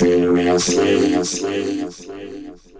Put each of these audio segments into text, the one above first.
seriously. seriously.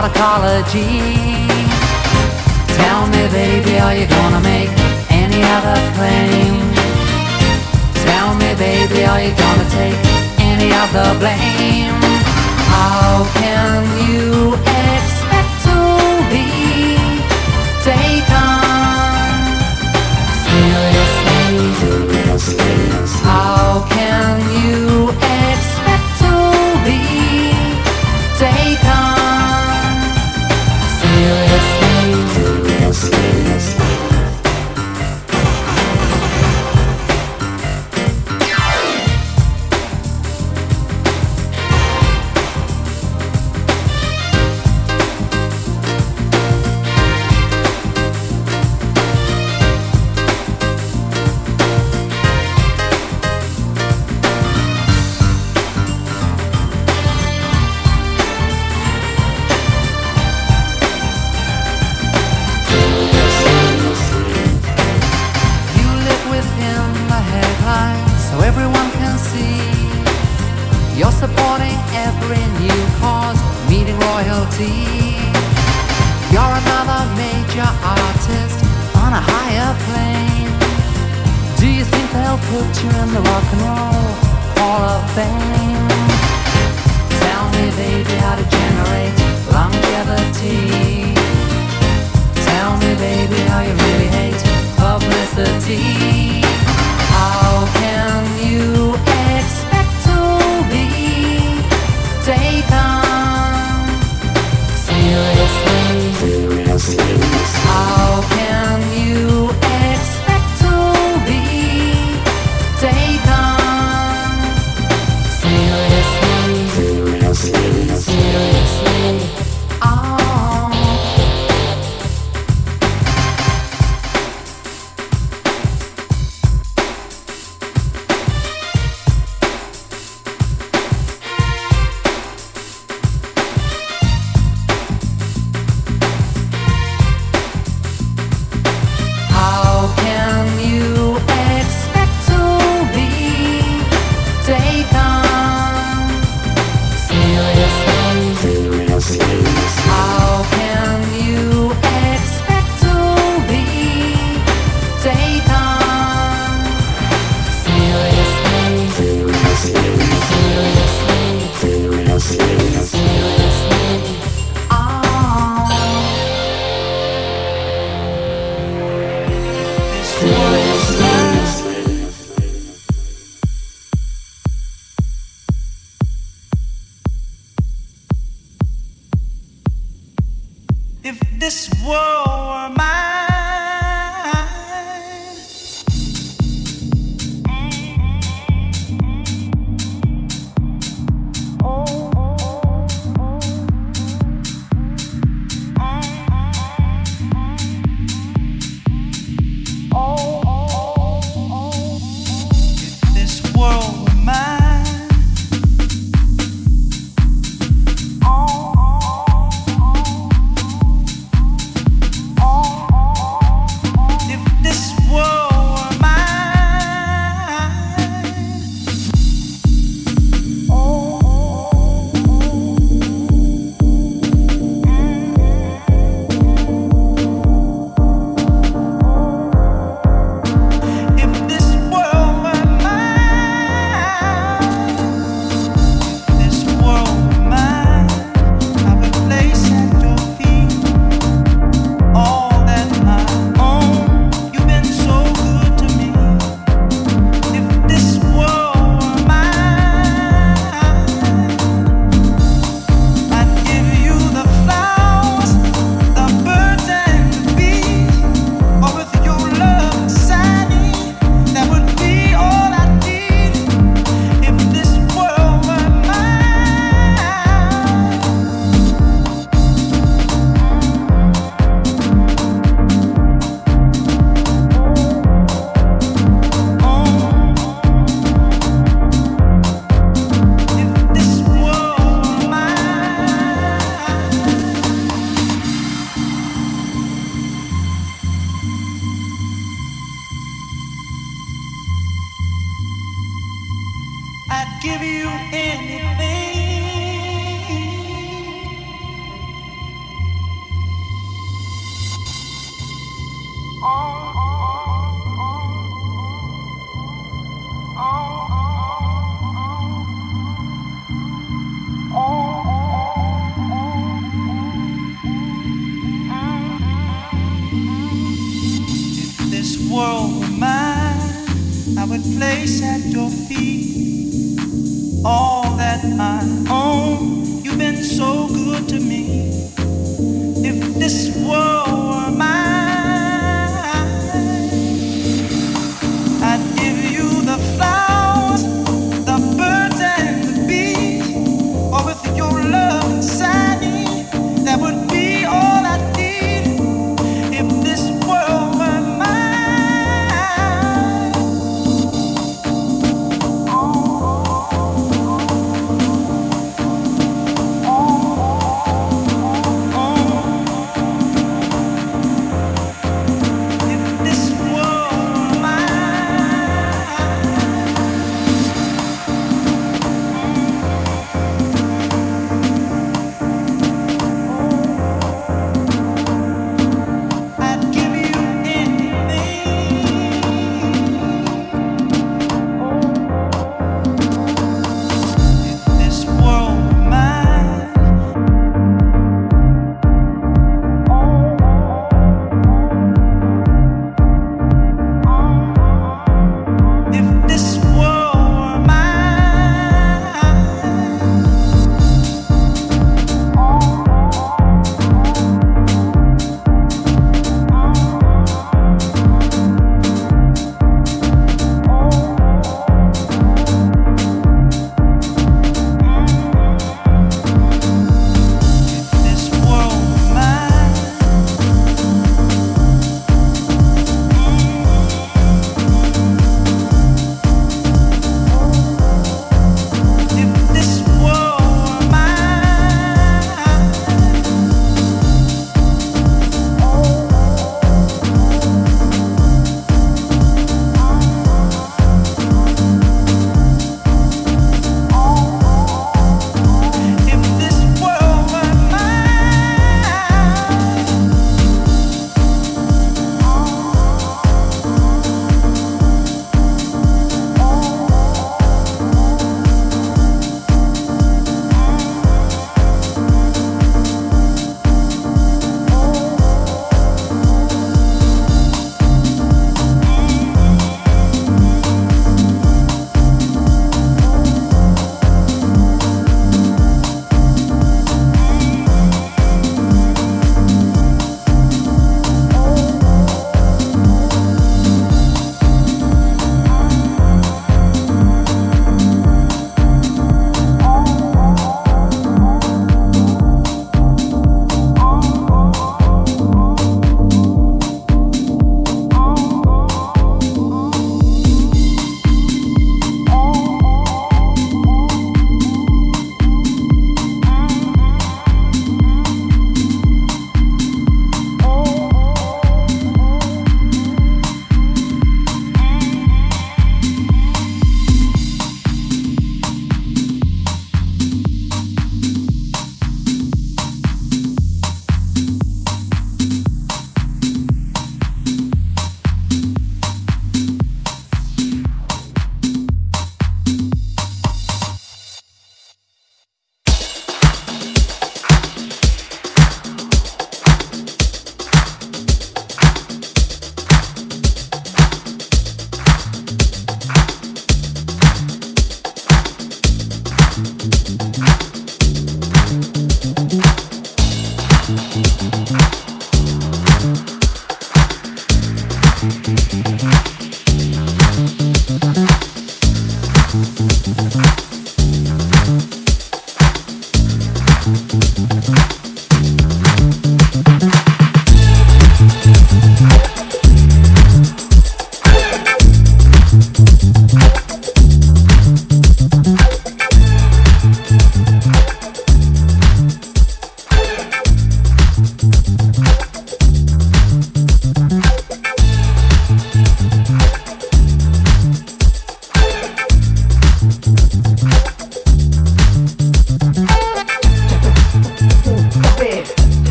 lot of. Tell me, baby, are you gonna make any other claim? Tell me, baby, are you gonna take any other blame? How can you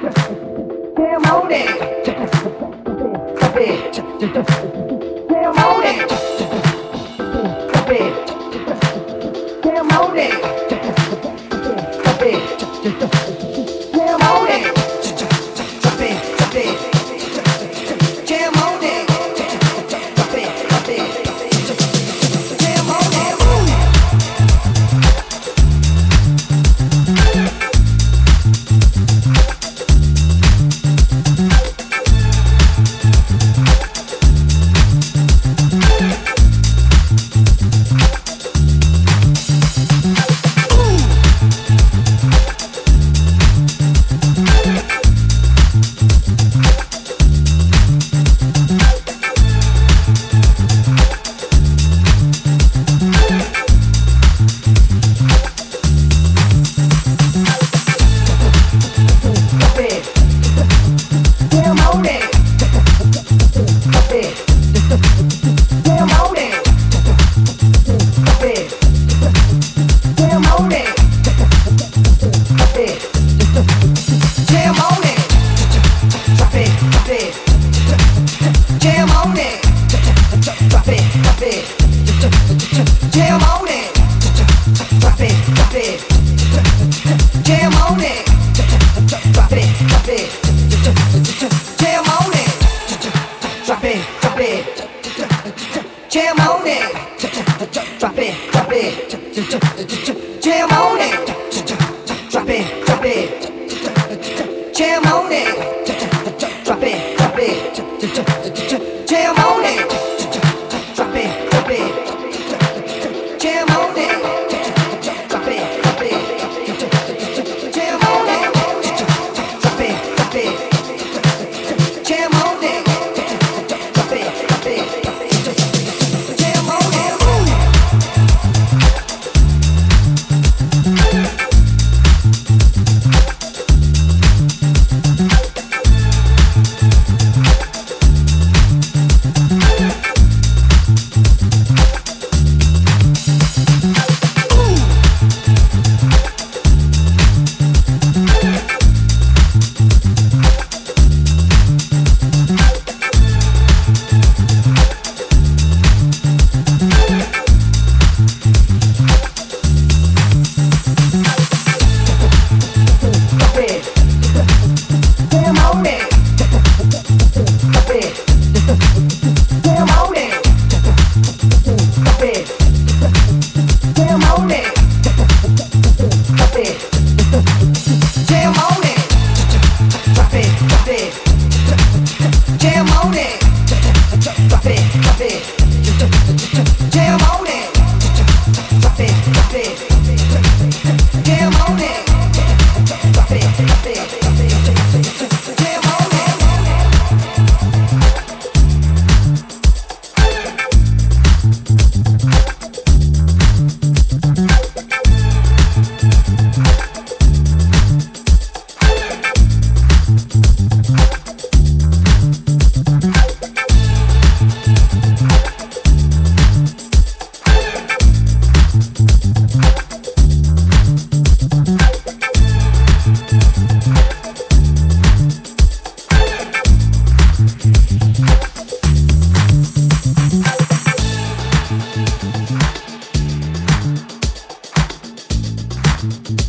Damn on it. Mm-hmm.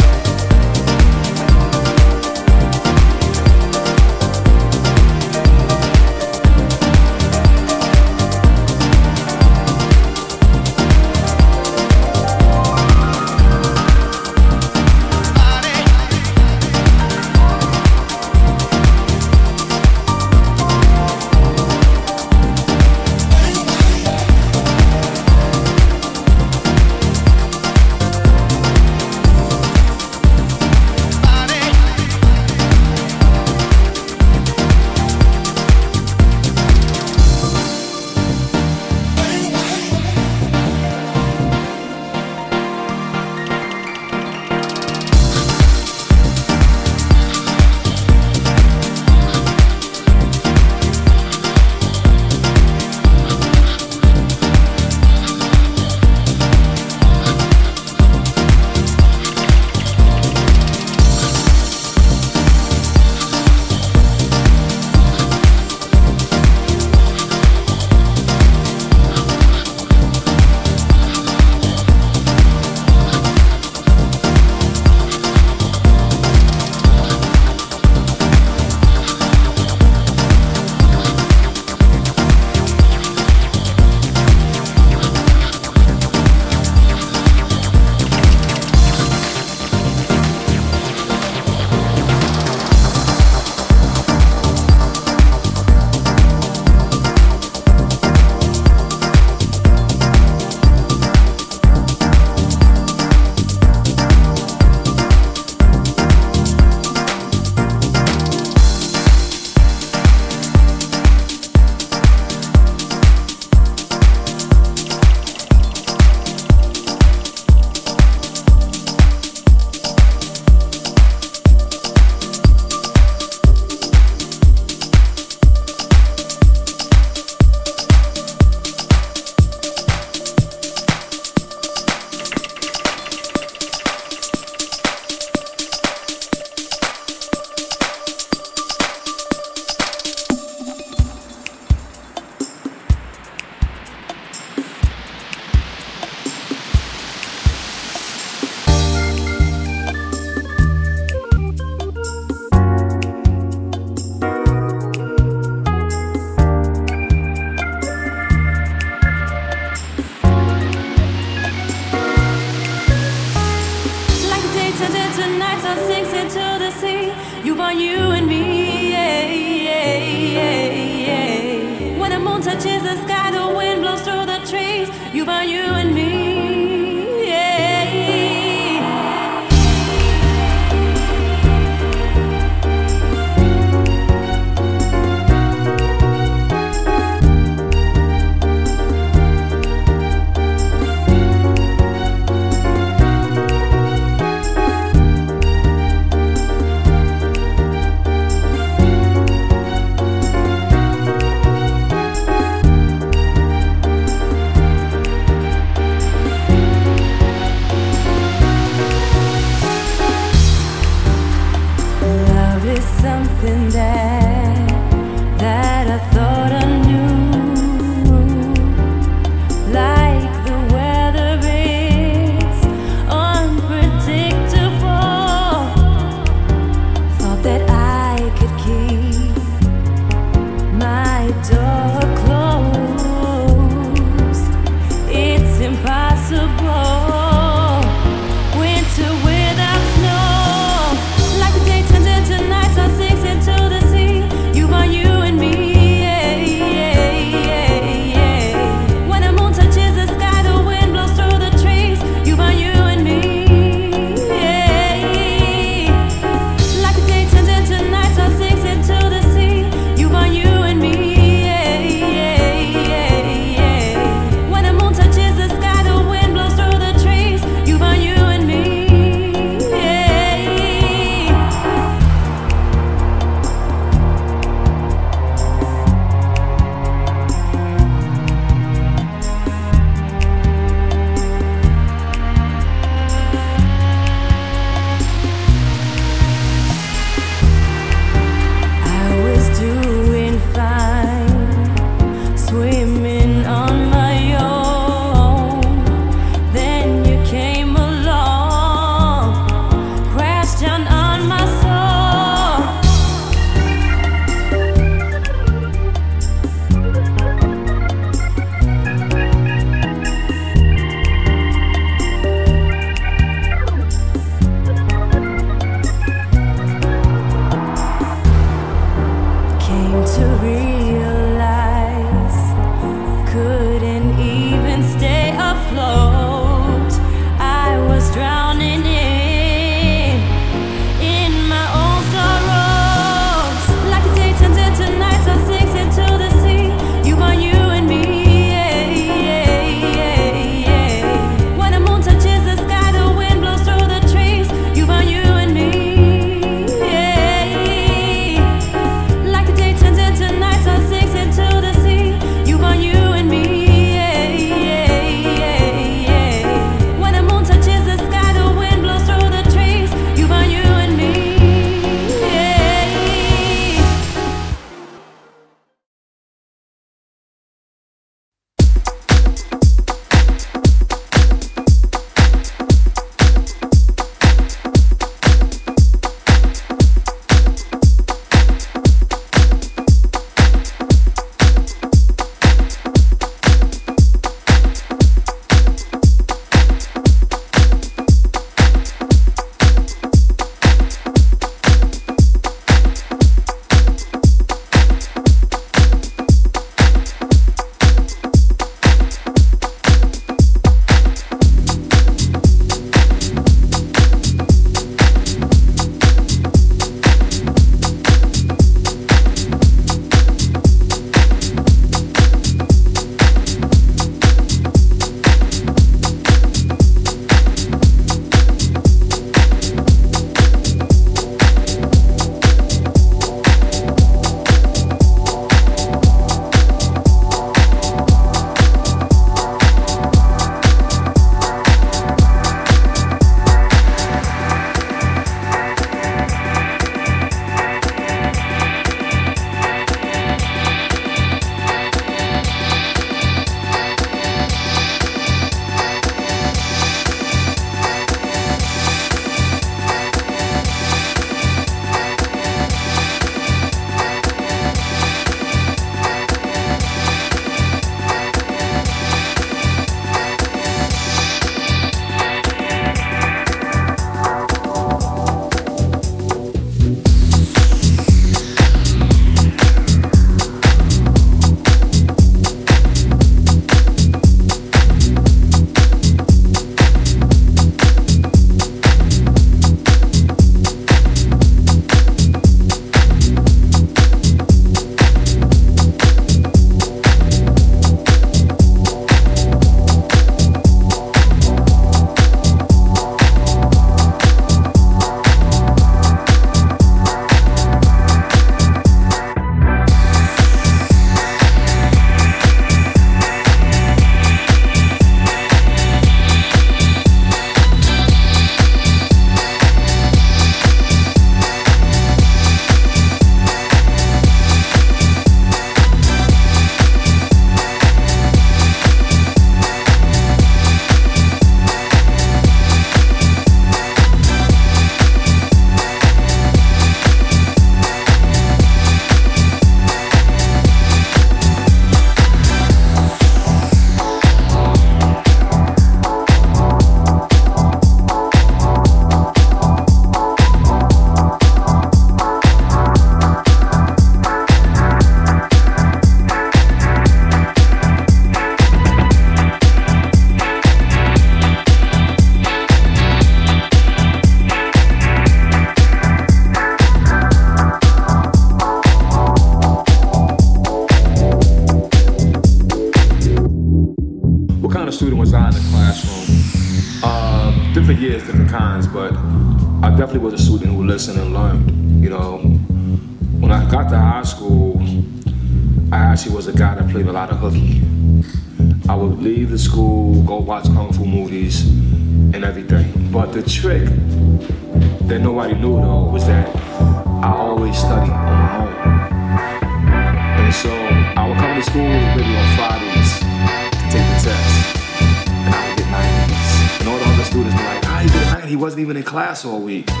All week.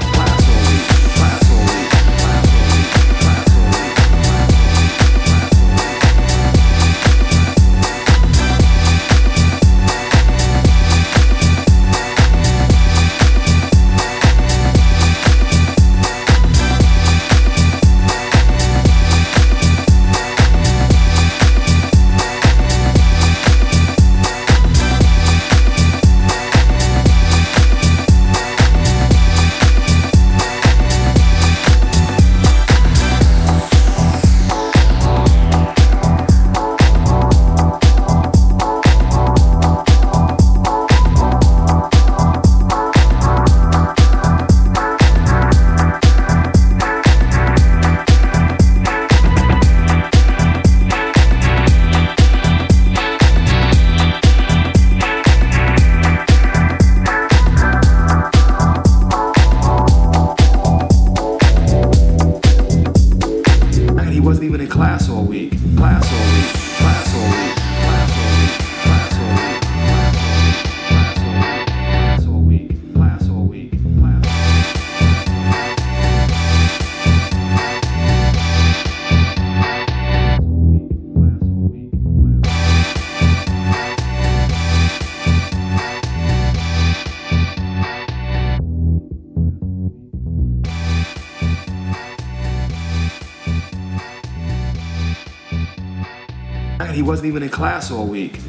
Wasn't even in class all week.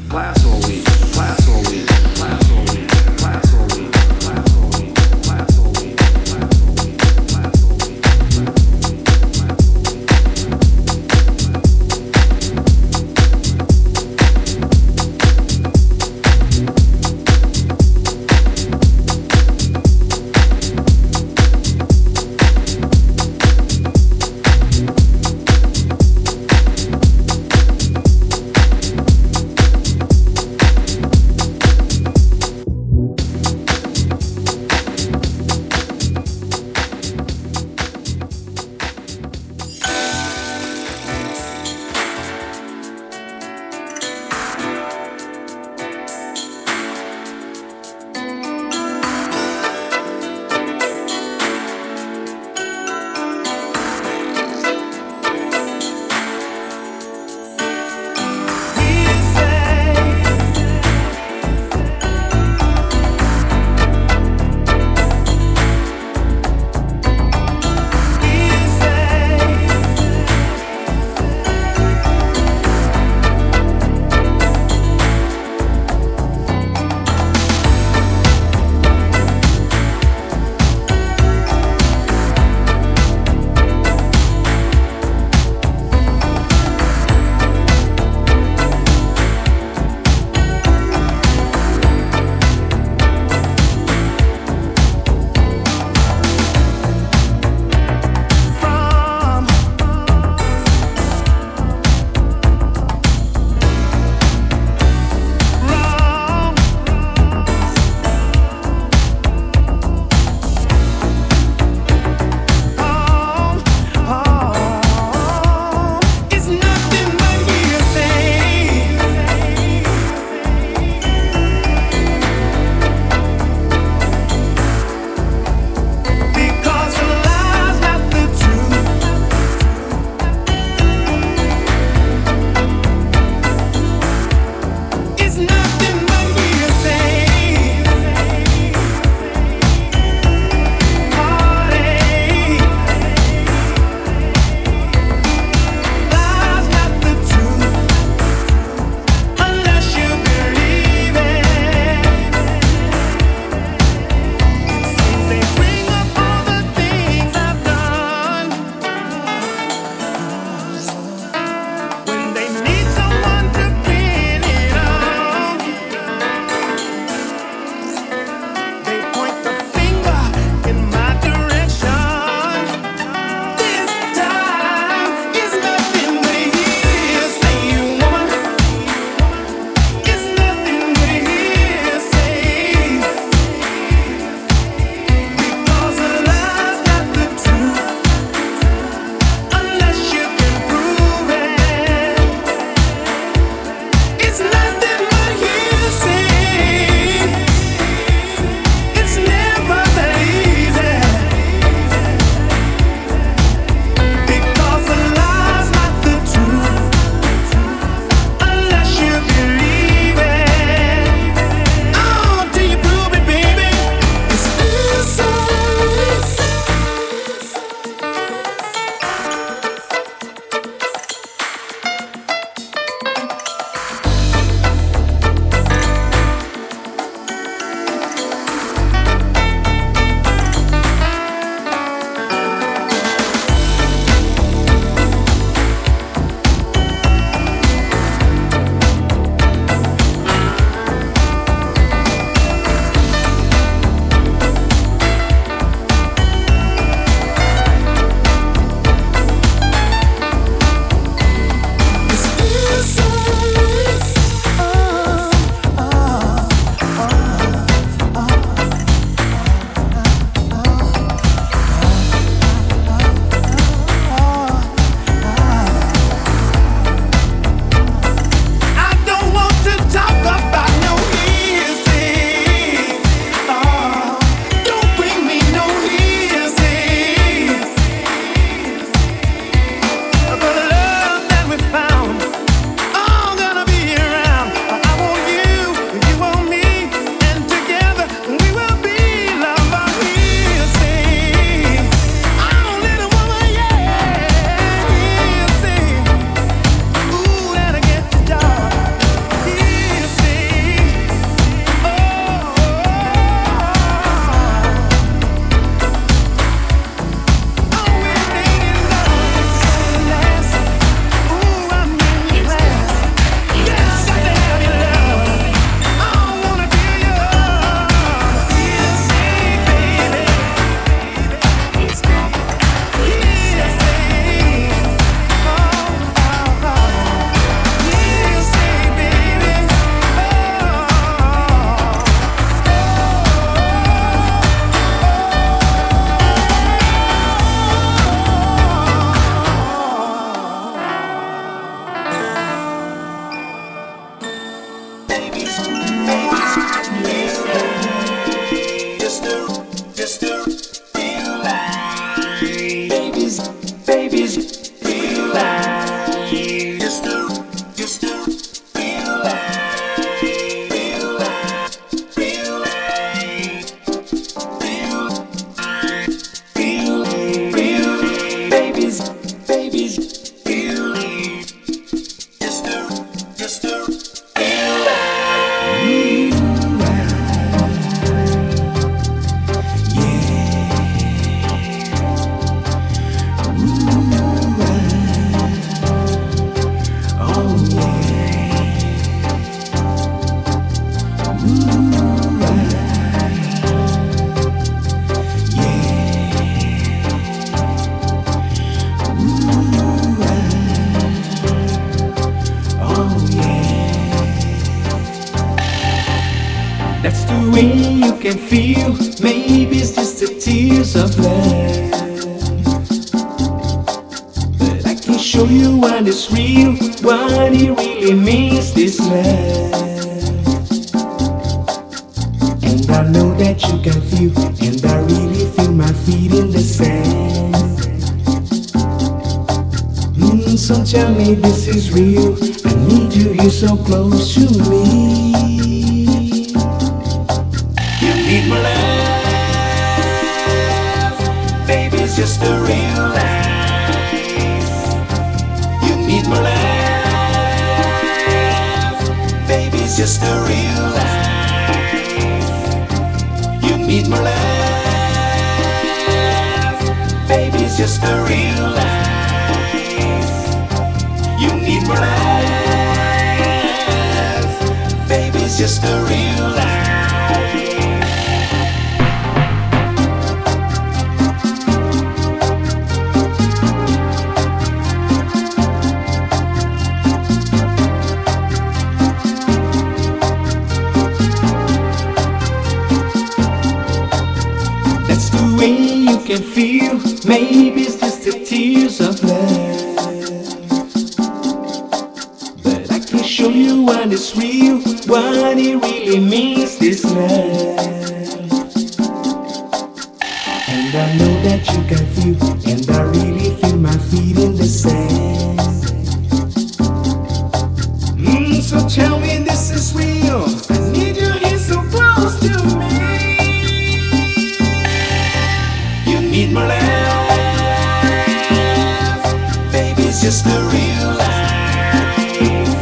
just the real life.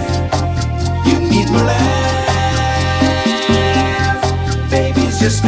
You need baby. It's just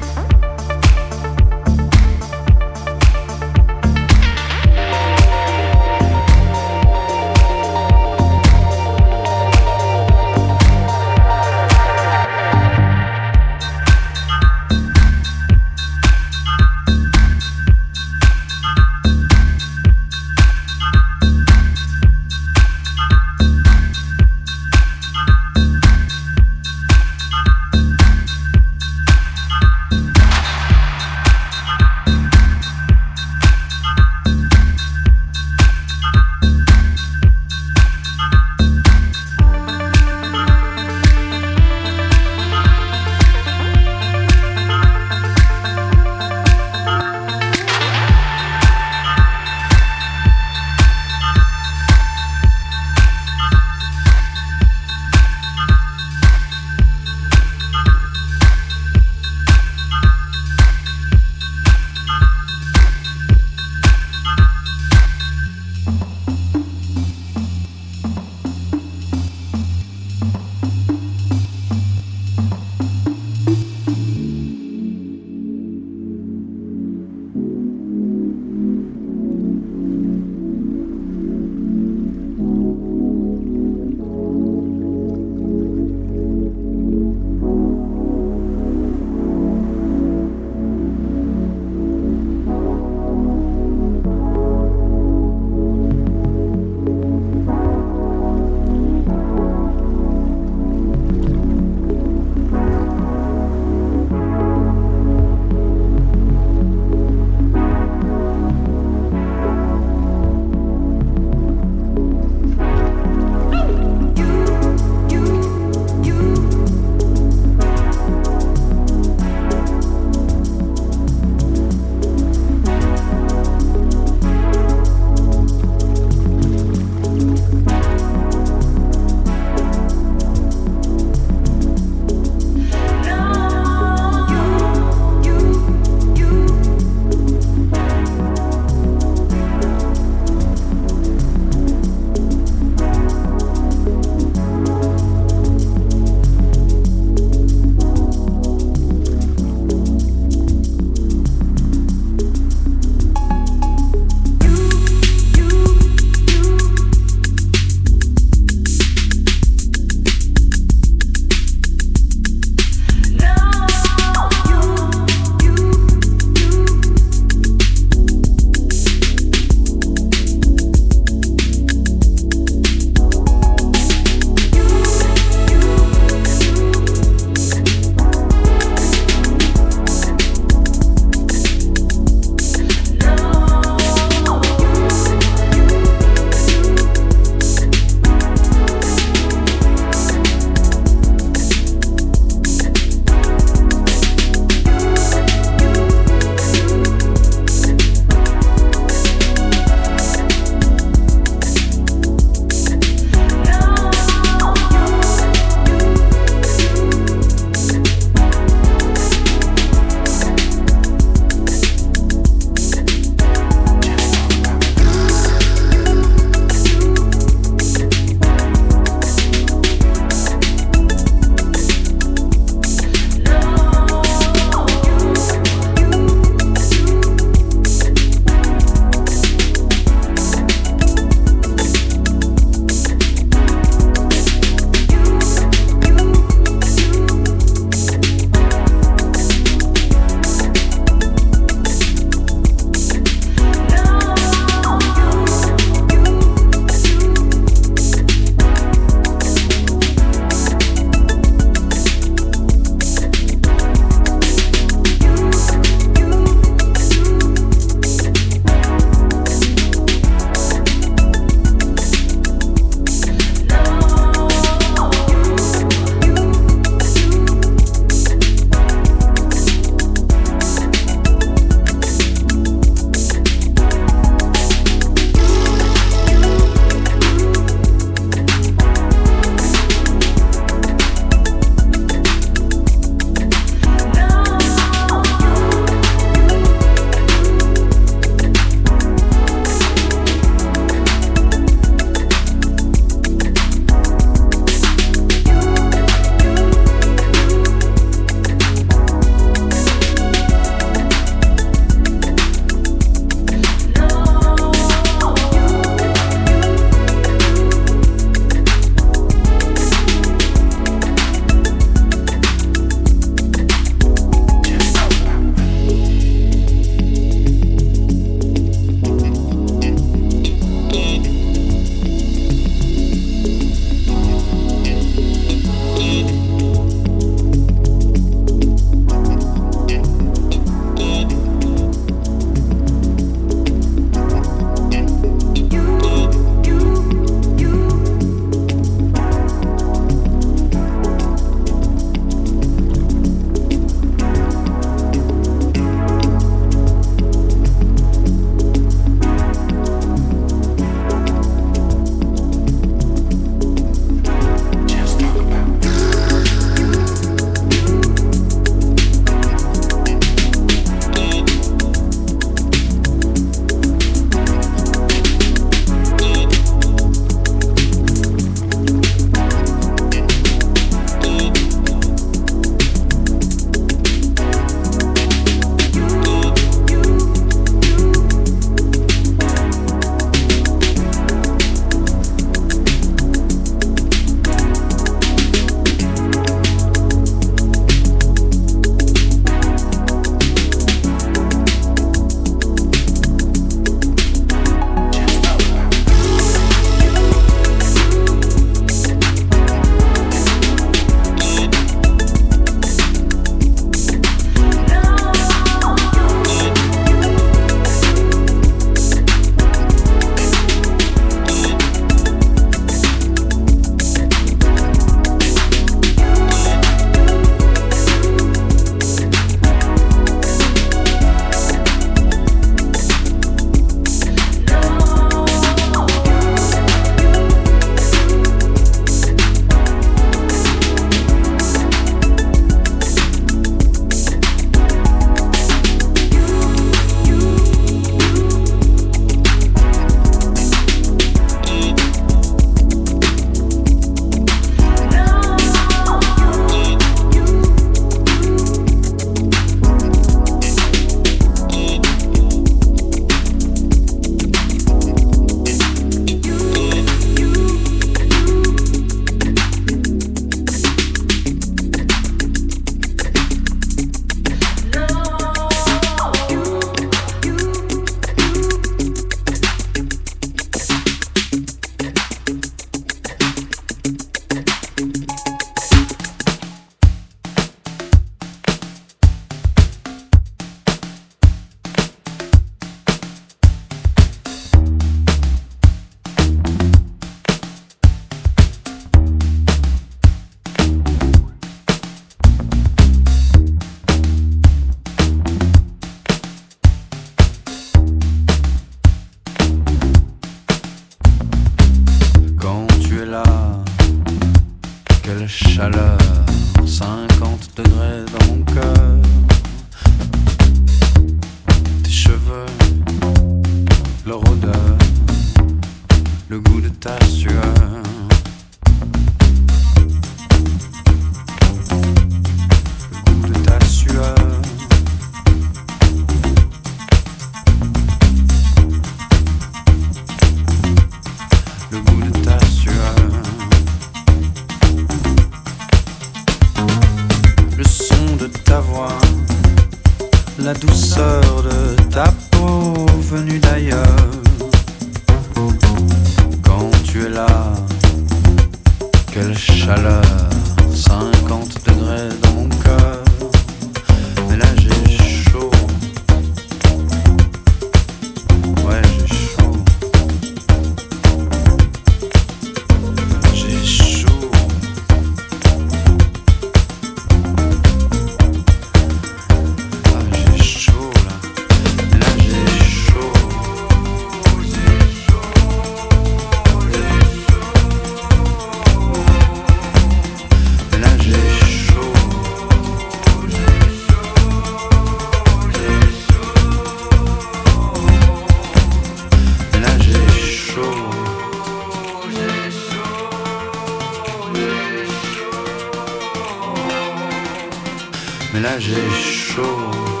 Mais là j'ai chaud.